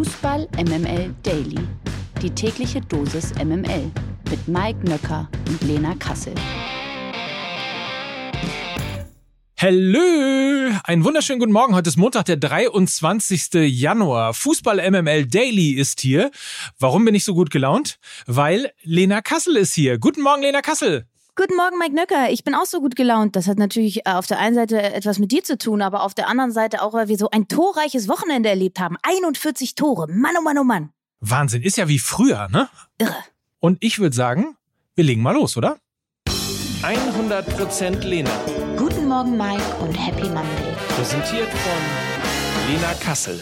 Fußball MML Daily. Die tägliche Dosis MML mit Mike Nöcker und Lena Kassel. Hallo! Einen wunderschönen guten Morgen. Heute ist Montag, der 23. Januar. Fußball MML Daily ist hier. Warum bin ich so gut gelaunt? Weil Lena Kassel ist hier. Guten Morgen, Lena Kassel. Guten Morgen, Mike Nöcker. Ich bin auch so gut gelaunt. Das hat natürlich äh, auf der einen Seite etwas mit dir zu tun, aber auf der anderen Seite auch, weil wir so ein torreiches Wochenende erlebt haben. 41 Tore. Mann, oh Mann, oh Mann. Wahnsinn. Ist ja wie früher, ne? Irre. Und ich würde sagen, wir legen mal los, oder? 100% Lena. Guten Morgen, Mike und Happy Monday. Präsentiert von Lena Kassel.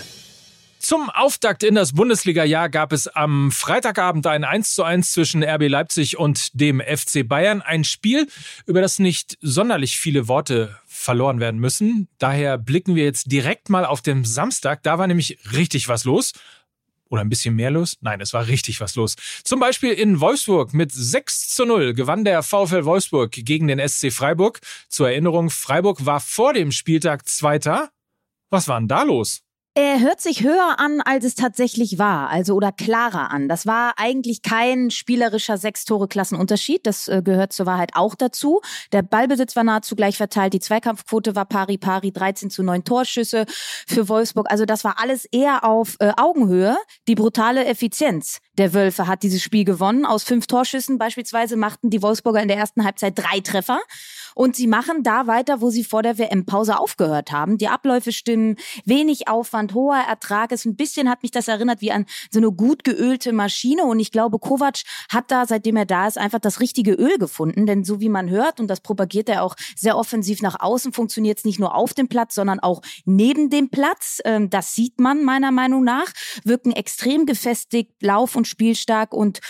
Zum Auftakt in das Bundesliga-Jahr gab es am Freitagabend ein 1 zu 1 zwischen RB Leipzig und dem FC Bayern. Ein Spiel, über das nicht sonderlich viele Worte verloren werden müssen. Daher blicken wir jetzt direkt mal auf den Samstag. Da war nämlich richtig was los. Oder ein bisschen mehr los? Nein, es war richtig was los. Zum Beispiel in Wolfsburg mit 6 zu 0 gewann der VfL Wolfsburg gegen den SC Freiburg. Zur Erinnerung, Freiburg war vor dem Spieltag Zweiter. Was war denn da los? Er hört sich höher an, als es tatsächlich war, also oder klarer an. Das war eigentlich kein spielerischer Sechs-Tore-Klassenunterschied. Das äh, gehört zur Wahrheit auch dazu. Der Ballbesitz war nahezu gleich verteilt. Die Zweikampfquote war pari pari, 13 zu 9 Torschüsse für Wolfsburg. Also das war alles eher auf äh, Augenhöhe. Die brutale Effizienz der Wölfe hat dieses Spiel gewonnen. Aus fünf Torschüssen beispielsweise machten die Wolfsburger in der ersten Halbzeit drei Treffer. Und sie machen da weiter, wo sie vor der WM-Pause aufgehört haben. Die Abläufe stimmen, wenig Aufwand, hoher Ertrag. Es ein bisschen hat mich das erinnert wie an so eine gut geölte Maschine. Und ich glaube, Kovac hat da, seitdem er da ist, einfach das richtige Öl gefunden. Denn so wie man hört, und das propagiert er auch sehr offensiv nach außen, funktioniert es nicht nur auf dem Platz, sondern auch neben dem Platz. Ähm, das sieht man meiner Meinung nach. Wirken extrem gefestigt, lauf- und spielstark und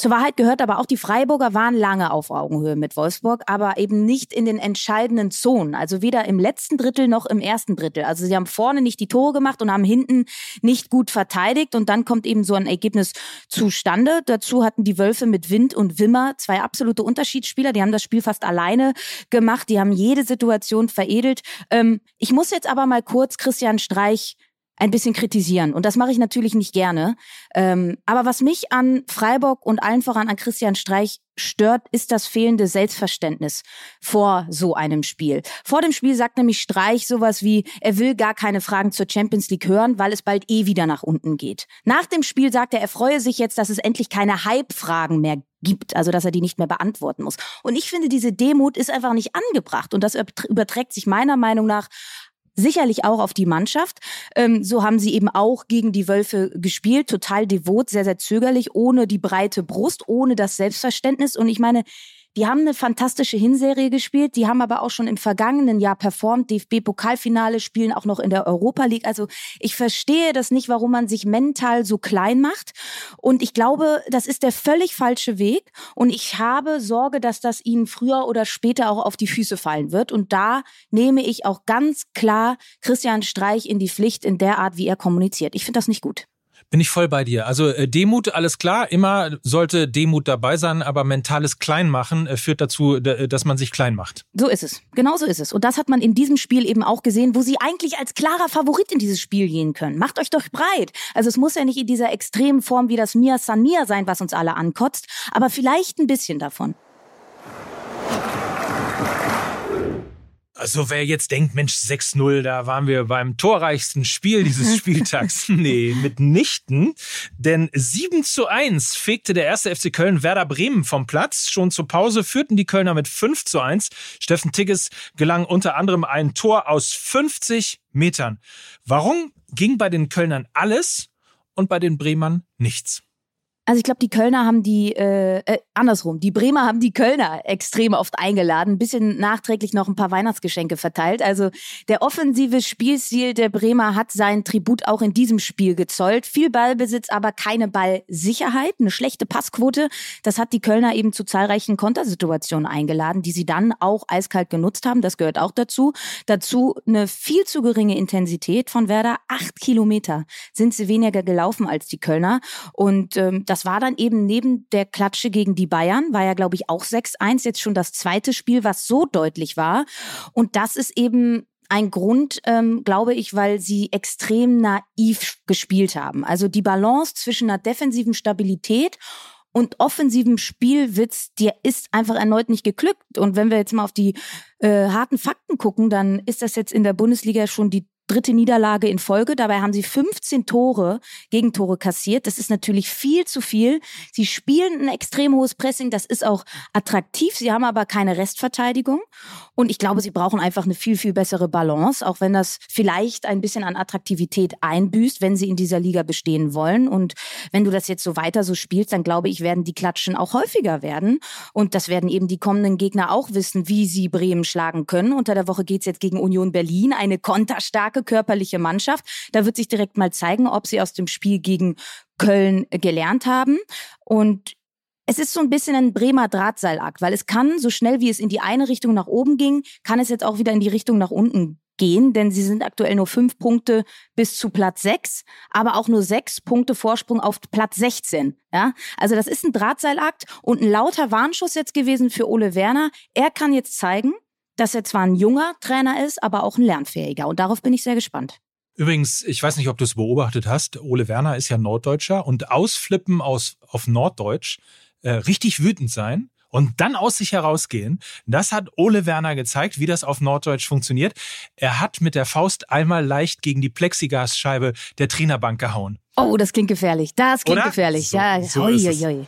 zur Wahrheit gehört aber auch, die Freiburger waren lange auf Augenhöhe mit Wolfsburg, aber eben nicht in den entscheidenden Zonen. Also weder im letzten Drittel noch im ersten Drittel. Also sie haben vorne nicht die Tore gemacht und haben hinten nicht gut verteidigt. Und dann kommt eben so ein Ergebnis zustande. Dazu hatten die Wölfe mit Wind und Wimmer zwei absolute Unterschiedsspieler. Die haben das Spiel fast alleine gemacht. Die haben jede Situation veredelt. Ähm, ich muss jetzt aber mal kurz Christian Streich ein bisschen kritisieren. Und das mache ich natürlich nicht gerne. Ähm, aber was mich an Freiburg und allen voran an Christian Streich stört, ist das fehlende Selbstverständnis vor so einem Spiel. Vor dem Spiel sagt nämlich Streich sowas wie, er will gar keine Fragen zur Champions League hören, weil es bald eh wieder nach unten geht. Nach dem Spiel sagt er, er freue sich jetzt, dass es endlich keine Hype-Fragen mehr gibt, also dass er die nicht mehr beantworten muss. Und ich finde, diese Demut ist einfach nicht angebracht. Und das überträgt sich meiner Meinung nach sicherlich auch auf die Mannschaft. Ähm, so haben sie eben auch gegen die Wölfe gespielt, total devot, sehr, sehr zögerlich, ohne die breite Brust, ohne das Selbstverständnis. Und ich meine, die haben eine fantastische Hinserie gespielt, die haben aber auch schon im vergangenen Jahr performt, DFB-Pokalfinale spielen auch noch in der Europa League. Also ich verstehe das nicht, warum man sich mental so klein macht. Und ich glaube, das ist der völlig falsche Weg. Und ich habe Sorge, dass das ihnen früher oder später auch auf die Füße fallen wird. Und da nehme ich auch ganz klar Christian Streich in die Pflicht in der Art, wie er kommuniziert. Ich finde das nicht gut. Bin ich voll bei dir. Also äh, Demut, alles klar, immer sollte Demut dabei sein, aber mentales Kleinmachen äh, führt dazu, äh, dass man sich klein macht. So ist es. Genau so ist es. Und das hat man in diesem Spiel eben auch gesehen, wo sie eigentlich als klarer Favorit in dieses Spiel gehen können. Macht euch doch breit. Also es muss ja nicht in dieser extremen Form wie das Mia San Mia sein, was uns alle ankotzt, aber vielleicht ein bisschen davon. Also wer jetzt denkt, Mensch, 6-0, da waren wir beim torreichsten Spiel dieses Spieltags. nee, mitnichten. Denn 7 zu 1 fegte der erste FC Köln Werder Bremen vom Platz. Schon zur Pause führten die Kölner mit 5 zu 1. Steffen Tigges gelang unter anderem ein Tor aus 50 Metern. Warum ging bei den Kölnern alles und bei den Bremern nichts? Also ich glaube, die Kölner haben die, äh, äh, andersrum, die Bremer haben die Kölner extrem oft eingeladen, ein bisschen nachträglich noch ein paar Weihnachtsgeschenke verteilt. Also der offensive Spielstil der Bremer hat seinen Tribut auch in diesem Spiel gezollt. Viel Ballbesitz, aber keine Ballsicherheit, eine schlechte Passquote. Das hat die Kölner eben zu zahlreichen Kontersituationen eingeladen, die sie dann auch eiskalt genutzt haben. Das gehört auch dazu. Dazu eine viel zu geringe Intensität von Werder. Acht Kilometer sind sie weniger gelaufen als die Kölner. Und ähm, das war dann eben neben der Klatsche gegen die Bayern, war ja, glaube ich, auch 6-1, jetzt schon das zweite Spiel, was so deutlich war. Und das ist eben ein Grund, ähm, glaube ich, weil sie extrem naiv gespielt haben. Also die Balance zwischen einer defensiven Stabilität und offensivem Spielwitz, der ist einfach erneut nicht geglückt. Und wenn wir jetzt mal auf die äh, harten Fakten gucken, dann ist das jetzt in der Bundesliga schon die dritte Niederlage in Folge. Dabei haben sie 15 Tore, Gegentore kassiert. Das ist natürlich viel zu viel. Sie spielen ein extrem hohes Pressing. Das ist auch attraktiv. Sie haben aber keine Restverteidigung. Und ich glaube, sie brauchen einfach eine viel, viel bessere Balance, auch wenn das vielleicht ein bisschen an Attraktivität einbüßt, wenn sie in dieser Liga bestehen wollen. Und wenn du das jetzt so weiter so spielst, dann glaube ich, werden die Klatschen auch häufiger werden. Und das werden eben die kommenden Gegner auch wissen, wie sie Bremen schlagen können. Unter der Woche geht's jetzt gegen Union Berlin, eine konterstarke starke körperliche Mannschaft. Da wird sich direkt mal zeigen, ob sie aus dem Spiel gegen Köln gelernt haben. Und es ist so ein bisschen ein Bremer Drahtseilakt, weil es kann, so schnell wie es in die eine Richtung nach oben ging, kann es jetzt auch wieder in die Richtung nach unten gehen, denn sie sind aktuell nur fünf Punkte bis zu Platz sechs, aber auch nur sechs Punkte Vorsprung auf Platz 16. Ja, also das ist ein Drahtseilakt und ein lauter Warnschuss jetzt gewesen für Ole Werner. Er kann jetzt zeigen, dass er zwar ein junger Trainer ist, aber auch ein lernfähiger. Und darauf bin ich sehr gespannt. Übrigens, ich weiß nicht, ob du es beobachtet hast, Ole Werner ist ja Norddeutscher und ausflippen aus, auf Norddeutsch, äh, richtig wütend sein und dann aus sich herausgehen. Das hat Ole Werner gezeigt, wie das auf Norddeutsch funktioniert. Er hat mit der Faust einmal leicht gegen die Plexigasscheibe der Trainerbank gehauen. Oh, das klingt gefährlich. Das klingt Oder? gefährlich. So, ja, so hui, hui.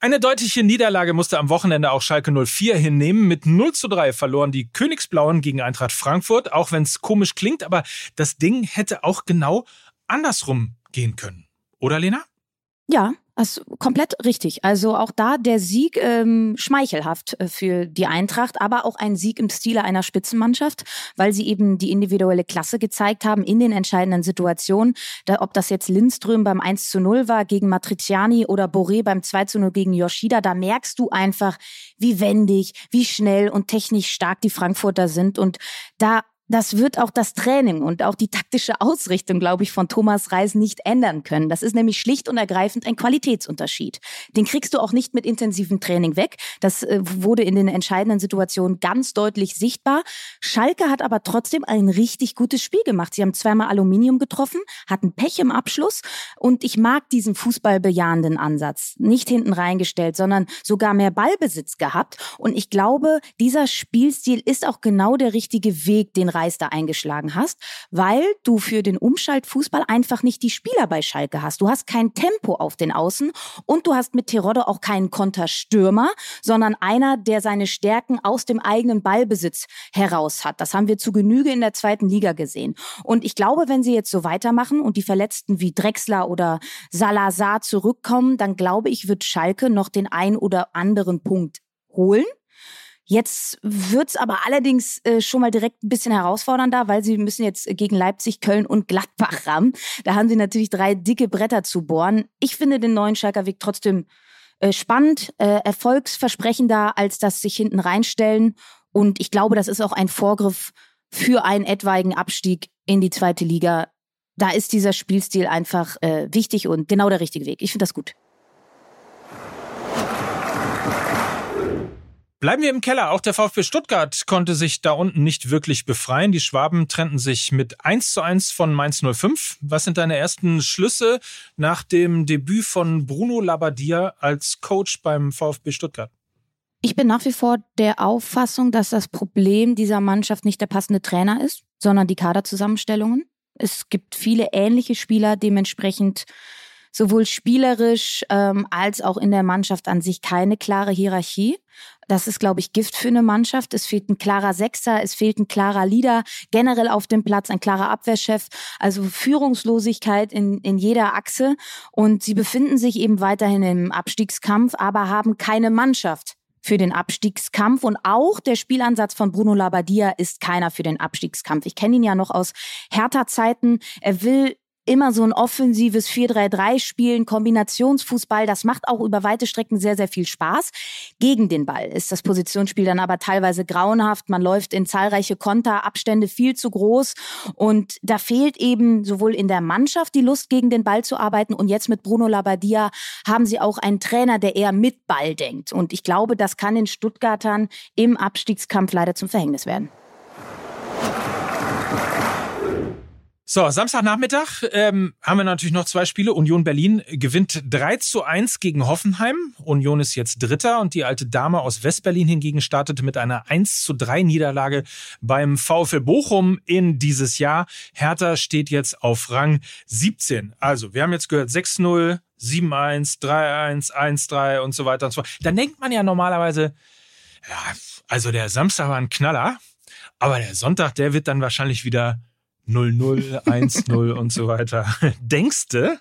Eine deutliche Niederlage musste am Wochenende auch Schalke 04 hinnehmen. Mit 0 zu 3 verloren die Königsblauen gegen Eintracht Frankfurt, auch wenn es komisch klingt, aber das Ding hätte auch genau andersrum gehen können. Oder Lena? Ja, das ist komplett richtig. Also auch da der Sieg ähm, schmeichelhaft äh, für die Eintracht, aber auch ein Sieg im Stile einer Spitzenmannschaft, weil sie eben die individuelle Klasse gezeigt haben in den entscheidenden Situationen. Da, ob das jetzt Lindström beim 1 zu 0 war gegen Matriciani oder Boré beim 2 zu 0 gegen Yoshida, da merkst du einfach, wie wendig, wie schnell und technisch stark die Frankfurter sind. Und da das wird auch das Training und auch die taktische Ausrichtung, glaube ich, von Thomas Reis nicht ändern können. Das ist nämlich schlicht und ergreifend ein Qualitätsunterschied. Den kriegst du auch nicht mit intensivem Training weg. Das äh, wurde in den entscheidenden Situationen ganz deutlich sichtbar. Schalke hat aber trotzdem ein richtig gutes Spiel gemacht. Sie haben zweimal Aluminium getroffen, hatten Pech im Abschluss und ich mag diesen fußballbejahenden Ansatz. Nicht hinten reingestellt, sondern sogar mehr Ballbesitz gehabt. Und ich glaube, dieser Spielstil ist auch genau der richtige Weg, den Reis da eingeschlagen hast, weil du für den Umschaltfußball einfach nicht die Spieler bei Schalke hast. Du hast kein Tempo auf den Außen und du hast mit Terodde auch keinen Konterstürmer, sondern einer, der seine Stärken aus dem eigenen Ballbesitz heraus hat. Das haben wir zu Genüge in der zweiten Liga gesehen. Und ich glaube, wenn sie jetzt so weitermachen und die Verletzten wie Drexler oder Salazar zurückkommen, dann glaube ich, wird Schalke noch den ein oder anderen Punkt holen. Jetzt wird's aber allerdings äh, schon mal direkt ein bisschen herausfordernder, weil sie müssen jetzt gegen Leipzig, Köln und Gladbach ran. Da haben sie natürlich drei dicke Bretter zu bohren. Ich finde den neuen Schalker Weg trotzdem äh, spannend, äh, erfolgsversprechender als das sich hinten reinstellen. Und ich glaube, das ist auch ein Vorgriff für einen etwaigen Abstieg in die zweite Liga. Da ist dieser Spielstil einfach äh, wichtig und genau der richtige Weg. Ich finde das gut. Bleiben wir im Keller. Auch der VfB Stuttgart konnte sich da unten nicht wirklich befreien. Die Schwaben trennten sich mit 1 zu 1 von Mainz 05. Was sind deine ersten Schlüsse nach dem Debüt von Bruno Labbadia als Coach beim VfB Stuttgart? Ich bin nach wie vor der Auffassung, dass das Problem dieser Mannschaft nicht der passende Trainer ist, sondern die Kaderzusammenstellungen. Es gibt viele ähnliche Spieler, dementsprechend sowohl spielerisch ähm, als auch in der Mannschaft an sich keine klare Hierarchie. Das ist, glaube ich, Gift für eine Mannschaft. Es fehlt ein klarer Sechser, es fehlt ein klarer Leader, generell auf dem Platz ein klarer Abwehrchef, also Führungslosigkeit in, in jeder Achse. Und sie befinden sich eben weiterhin im Abstiegskampf, aber haben keine Mannschaft für den Abstiegskampf. Und auch der Spielansatz von Bruno Labbadia ist keiner für den Abstiegskampf. Ich kenne ihn ja noch aus härter Zeiten. Er will immer so ein offensives 4-3-3 spielen, Kombinationsfußball. Das macht auch über weite Strecken sehr, sehr viel Spaß. Gegen den Ball ist das Positionsspiel dann aber teilweise grauenhaft. Man läuft in zahlreiche Konter, Abstände viel zu groß. Und da fehlt eben sowohl in der Mannschaft die Lust, gegen den Ball zu arbeiten. Und jetzt mit Bruno Labbadia haben sie auch einen Trainer, der eher mit Ball denkt. Und ich glaube, das kann den Stuttgartern im Abstiegskampf leider zum Verhängnis werden. So, Samstagnachmittag ähm, haben wir natürlich noch zwei Spiele. Union Berlin gewinnt 3 zu 1 gegen Hoffenheim. Union ist jetzt Dritter und die alte Dame aus Westberlin hingegen startete mit einer 1 zu 3 Niederlage beim VfL Bochum in dieses Jahr. Hertha steht jetzt auf Rang 17. Also, wir haben jetzt gehört 6-0, 7-1, 3-1, 1-3 und so weiter und so fort. Dann denkt man ja normalerweise, ja, also der Samstag war ein Knaller, aber der Sonntag, der wird dann wahrscheinlich wieder 0-0, 1-0 und so weiter. Denkste?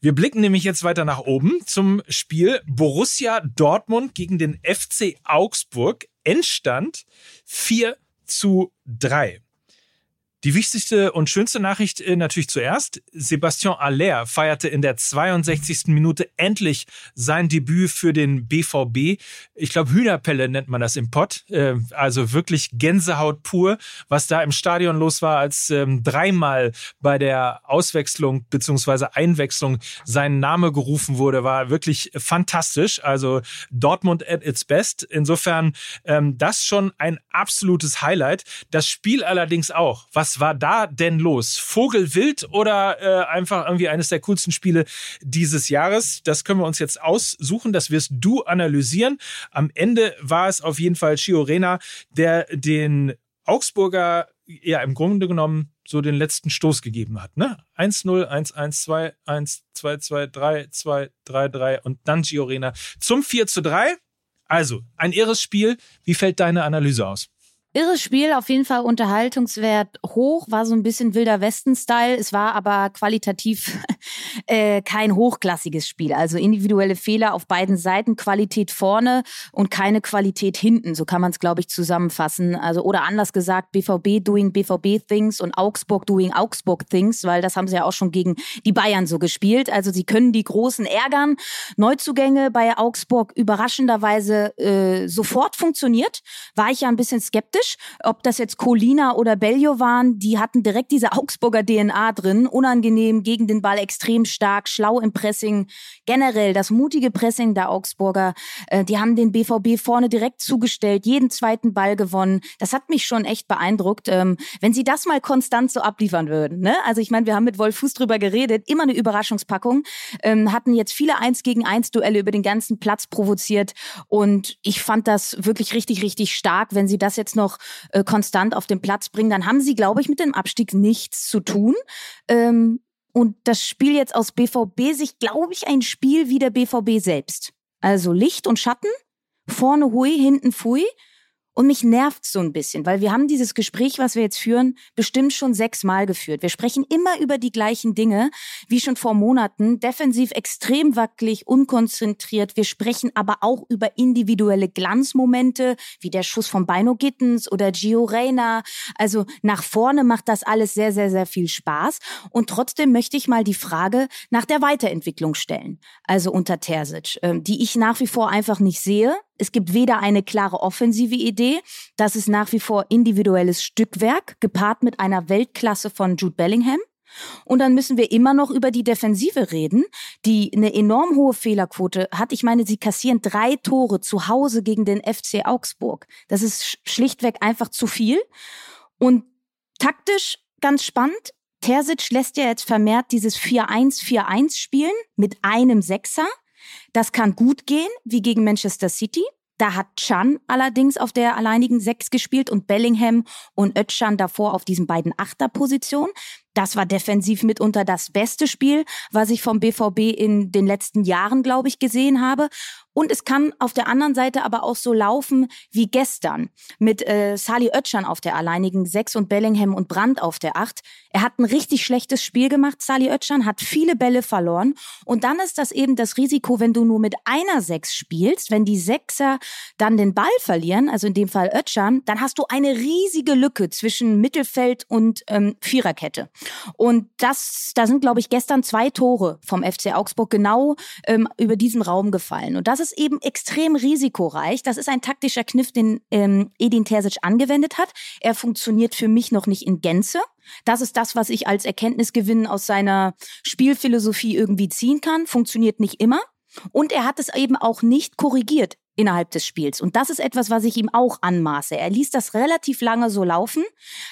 Wir blicken nämlich jetzt weiter nach oben zum Spiel Borussia Dortmund gegen den FC Augsburg. Endstand 4 zu 3. Die wichtigste und schönste Nachricht äh, natürlich zuerst. Sebastian Aller feierte in der 62. Minute endlich sein Debüt für den BVB. Ich glaube, Hühnerpelle nennt man das im Pott. Äh, also wirklich Gänsehaut pur, was da im Stadion los war, als ähm, dreimal bei der Auswechslung beziehungsweise Einwechslung sein Name gerufen wurde, war wirklich fantastisch. Also Dortmund at its best. Insofern ähm, das schon ein absolutes Highlight. Das Spiel allerdings auch. Was was war da denn los? Vogelwild oder äh, einfach irgendwie eines der coolsten Spiele dieses Jahres? Das können wir uns jetzt aussuchen. Das wirst du analysieren. Am Ende war es auf jeden Fall Gio Reyna, der den Augsburger ja im Grunde genommen so den letzten Stoß gegeben hat. Ne? 1-0, 1-1, 2-1, 2-2, 3-2, 3-3 und dann Gio Reyna zum 4 3. Also, ein irres Spiel. Wie fällt deine Analyse aus? Irres Spiel, auf jeden Fall Unterhaltungswert hoch, war so ein bisschen wilder Westen-Style. Es war aber qualitativ äh, kein hochklassiges Spiel. Also individuelle Fehler auf beiden Seiten, Qualität vorne und keine Qualität hinten. So kann man es, glaube ich, zusammenfassen. Also oder anders gesagt, BVB doing BVB Things und Augsburg doing Augsburg Things, weil das haben sie ja auch schon gegen die Bayern so gespielt. Also sie können die Großen ärgern. Neuzugänge bei Augsburg überraschenderweise äh, sofort funktioniert. War ich ja ein bisschen skeptisch sympathisch. Ob das jetzt Colina oder Bellio waren, die hatten direkt diese Augsburger DNA drin. Unangenehm, gegen den Ball extrem stark, schlau im Pressing. Generell das mutige Pressing der Augsburger. Äh, die haben den BVB vorne direkt zugestellt, jeden zweiten Ball gewonnen. Das hat mich schon echt beeindruckt. Ähm, wenn sie das mal konstant so abliefern würden. Ne? Also ich meine, wir haben mit Wolf Fuß drüber geredet. Immer eine Überraschungspackung. Ähm, hatten jetzt viele Eins gegen Eins Duelle über den ganzen Platz provoziert. Und ich fand das wirklich richtig, richtig stark. Wenn sie das jetzt noch noch äh, konstant auf den Platz bringen, dann haben sie, glaube ich, mit dem Abstieg nichts zu tun. Ähm, und das Spiel jetzt aus BVB-Sicht, glaube ich, ein Spiel wie der BVB selbst. Also Licht und Schatten, vorne hui, hinten fui. Und mich nervt so ein bisschen, weil wir haben dieses Gespräch, was wir jetzt führen, bestimmt schon sechsmal geführt. Wir sprechen immer über die gleichen Dinge, wie schon vor Monaten, defensiv extrem wackelig, unkonzentriert. Wir sprechen aber auch über individuelle Glanzmomente, wie der Schuss von Bino Gittens oder Gio Reyna. Also nach vorne macht das alles sehr, sehr, sehr viel Spaß. Und trotzdem möchte ich mal die Frage nach der Weiterentwicklung stellen. Also unter Terzic, ähm, die ich nach wie vor einfach nicht sehe. Es gibt weder eine klare offensive Idee, das ist nach wie vor individuelles Stückwerk, gepaart mit einer Weltklasse von Jude Bellingham. Und dann müssen wir immer noch über die Defensive reden, die eine enorm hohe Fehlerquote hat. Ich meine, sie kassieren drei Tore zu Hause gegen den FC Augsburg. Das ist schlichtweg einfach zu viel. Und taktisch ganz spannend. Terzic lässt ja jetzt vermehrt dieses 4-1-4-1 spielen mit einem Sechser. Das kann gut gehen, wie gegen Manchester City. Da hat Chan allerdings auf der alleinigen Sechs gespielt und Bellingham und Özcan davor auf diesen beiden Achterpositionen. Das war defensiv mitunter das beste Spiel, was ich vom BVB in den letzten Jahren, glaube ich, gesehen habe. Und es kann auf der anderen Seite aber auch so laufen wie gestern mit äh, Sali Oetschan auf der alleinigen Sechs und Bellingham und Brandt auf der Acht. Er hat ein richtig schlechtes Spiel gemacht, Sali Oetschan, hat viele Bälle verloren. Und dann ist das eben das Risiko, wenn du nur mit einer Sechs spielst, wenn die Sechser dann den Ball verlieren, also in dem Fall Oetschan, dann hast du eine riesige Lücke zwischen Mittelfeld und ähm, Viererkette. Und das, da sind, glaube ich, gestern zwei Tore vom FC Augsburg genau ähm, über diesem Raum gefallen. Und das ist eben extrem risikoreich. Das ist ein taktischer Kniff, den ähm, Edin Terzic angewendet hat. Er funktioniert für mich noch nicht in Gänze. Das ist das, was ich als Erkenntnisgewinn aus seiner Spielphilosophie irgendwie ziehen kann. Funktioniert nicht immer. Und er hat es eben auch nicht korrigiert innerhalb des Spiels. Und das ist etwas, was ich ihm auch anmaße. Er ließ das relativ lange so laufen,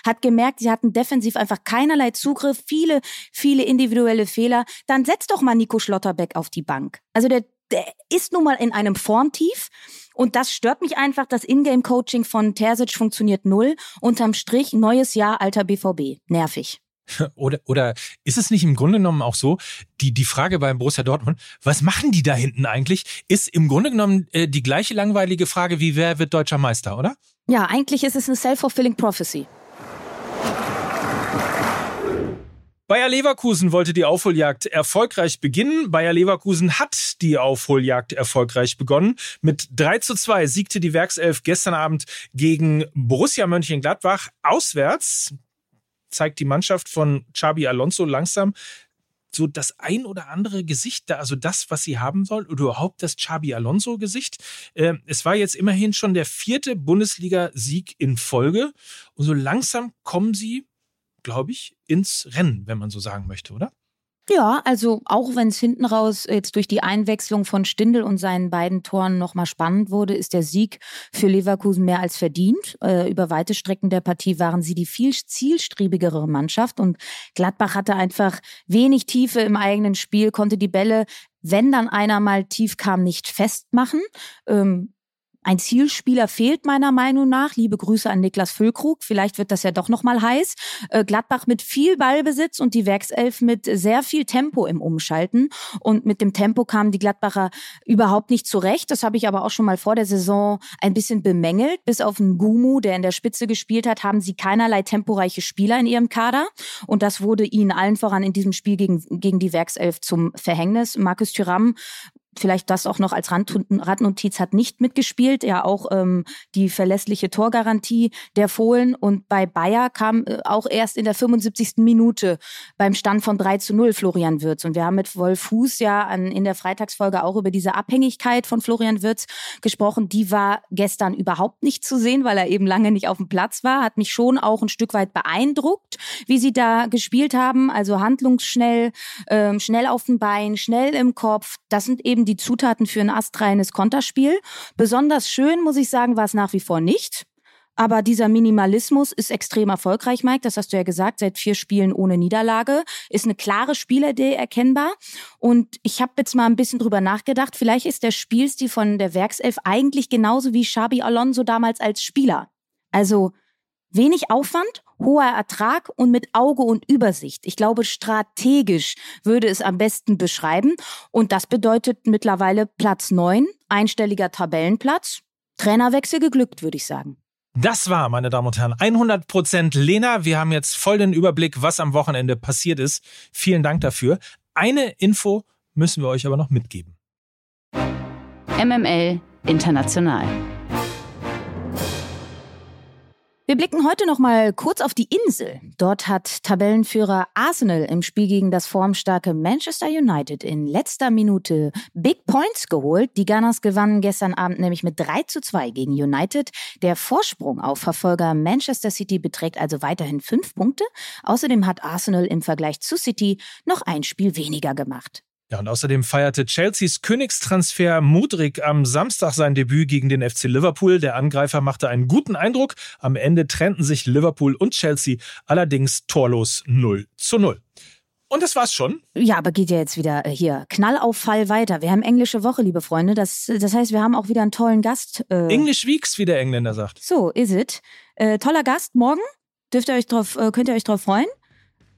hat gemerkt, sie hatten defensiv einfach keinerlei Zugriff, viele, viele individuelle Fehler. Dann setz doch mal Nico Schlotterbeck auf die Bank. Also der, der ist nun mal in einem Formtief. Und das stört mich einfach. Das Ingame-Coaching von Terzic funktioniert null. Unterm Strich neues Jahr alter BVB. Nervig. Oder, oder ist es nicht im Grunde genommen auch so, die, die Frage beim Borussia Dortmund, was machen die da hinten eigentlich, ist im Grunde genommen äh, die gleiche langweilige Frage wie wer wird deutscher Meister, oder? Ja, eigentlich ist es eine self-fulfilling prophecy. Bayer Leverkusen wollte die Aufholjagd erfolgreich beginnen. Bayer Leverkusen hat die Aufholjagd erfolgreich begonnen. Mit 3 zu 2 siegte die Werkself gestern Abend gegen Borussia Mönchengladbach auswärts zeigt die Mannschaft von Xabi Alonso langsam so das ein oder andere Gesicht da, also das, was sie haben sollen, oder überhaupt das Xabi Alonso-Gesicht. Äh, es war jetzt immerhin schon der vierte Bundesliga-Sieg in Folge und so langsam kommen sie, glaube ich, ins Rennen, wenn man so sagen möchte, oder? Ja, also auch wenn es hinten raus jetzt durch die Einwechslung von Stindl und seinen beiden Toren nochmal spannend wurde, ist der Sieg für Leverkusen mehr als verdient. Äh, über weite Strecken der Partie waren sie die viel zielstrebigere Mannschaft und Gladbach hatte einfach wenig Tiefe im eigenen Spiel, konnte die Bälle wenn dann einer mal tief kam, nicht festmachen. Ähm, ein Zielspieler fehlt meiner Meinung nach. Liebe Grüße an Niklas Füllkrug. Vielleicht wird das ja doch noch mal heiß. Äh, Gladbach mit viel Ballbesitz und die Werkself mit sehr viel Tempo im Umschalten. Und mit dem Tempo kamen die Gladbacher überhaupt nicht zurecht. Das habe ich aber auch schon mal vor der Saison ein bisschen bemängelt. Bis auf einen Gumu, der in der Spitze gespielt hat, haben sie keinerlei temporeiche Spieler in ihrem Kader. Und das wurde ihnen allen voran in diesem Spiel gegen, gegen die Werkself zum Verhängnis. Markus Thüram vielleicht das auch noch als Randnotiz hat nicht mitgespielt, ja auch ähm, die verlässliche Torgarantie der Fohlen. Und bei Bayer kam äh, auch erst in der 75. Minute beim Stand von 3 zu 0 Florian Wirz und wir haben mit Wolf Fuß ja an, in der Freitagsfolge auch über diese Abhängigkeit von Florian Wirz gesprochen, die war gestern überhaupt nicht zu sehen, weil er eben lange nicht auf dem Platz war, hat mich schon auch ein Stück weit beeindruckt, wie sie da gespielt haben, also handlungsschnell, ähm, schnell auf dem Bein, schnell im Kopf, das sind eben die Zutaten für ein astreines Konterspiel. Besonders schön, muss ich sagen, war es nach wie vor nicht. Aber dieser Minimalismus ist extrem erfolgreich, Mike. Das hast du ja gesagt, seit vier Spielen ohne Niederlage. Ist eine klare Spielidee erkennbar. Und ich habe jetzt mal ein bisschen drüber nachgedacht. Vielleicht ist der Spielstil von der Werkself eigentlich genauso wie Xabi Alonso damals als Spieler. Also wenig Aufwand hoher Ertrag und mit Auge und Übersicht. Ich glaube, strategisch würde es am besten beschreiben. Und das bedeutet mittlerweile Platz neun, einstelliger Tabellenplatz. Trainerwechsel geglückt, würde ich sagen. Das war, meine Damen und Herren, 100 Prozent Lena. Wir haben jetzt voll den Überblick, was am Wochenende passiert ist. Vielen Dank dafür. Eine Info müssen wir euch aber noch mitgeben. MML International. Wir blicken heute noch mal kurz auf die Insel. Dort hat Tabellenführer Arsenal im Spiel gegen das formstarke Manchester United in letzter Minute Big Points geholt. Die Gunners gewannen gestern Abend nämlich mit 3 zu 2 gegen United. Der Vorsprung auf Verfolger Manchester City beträgt also weiterhin fünf Punkte. Außerdem hat Arsenal im Vergleich zu City noch ein Spiel weniger gemacht. Ja, und außerdem feierte Chelseas Königstransfer Mudrik am Samstag sein Debüt gegen den FC Liverpool. Der Angreifer machte einen guten Eindruck. Am Ende trennten sich Liverpool und Chelsea allerdings torlos 0 zu 0. Und das war's schon. Ja, aber geht ja jetzt wieder äh, hier Knallauffall weiter. Wir haben englische Woche, liebe Freunde. Das, das heißt, wir haben auch wieder einen tollen Gast. Äh English Weeks, wie der Engländer sagt. So, is it. Äh, toller Gast morgen. Dürft ihr euch drauf, äh, könnt ihr euch drauf freuen?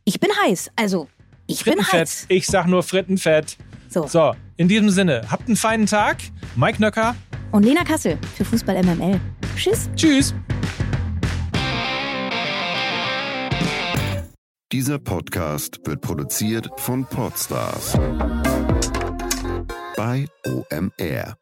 Ich bin heiß. Also, ich bin heiß. Ich sag nur Frittenfett. So. so, in diesem Sinne, habt einen feinen Tag. Mike Nöcker. Und Lena Kassel für Fußball MML. Tschüss. Tschüss. Dieser Podcast wird produziert von Podstars bei OMR.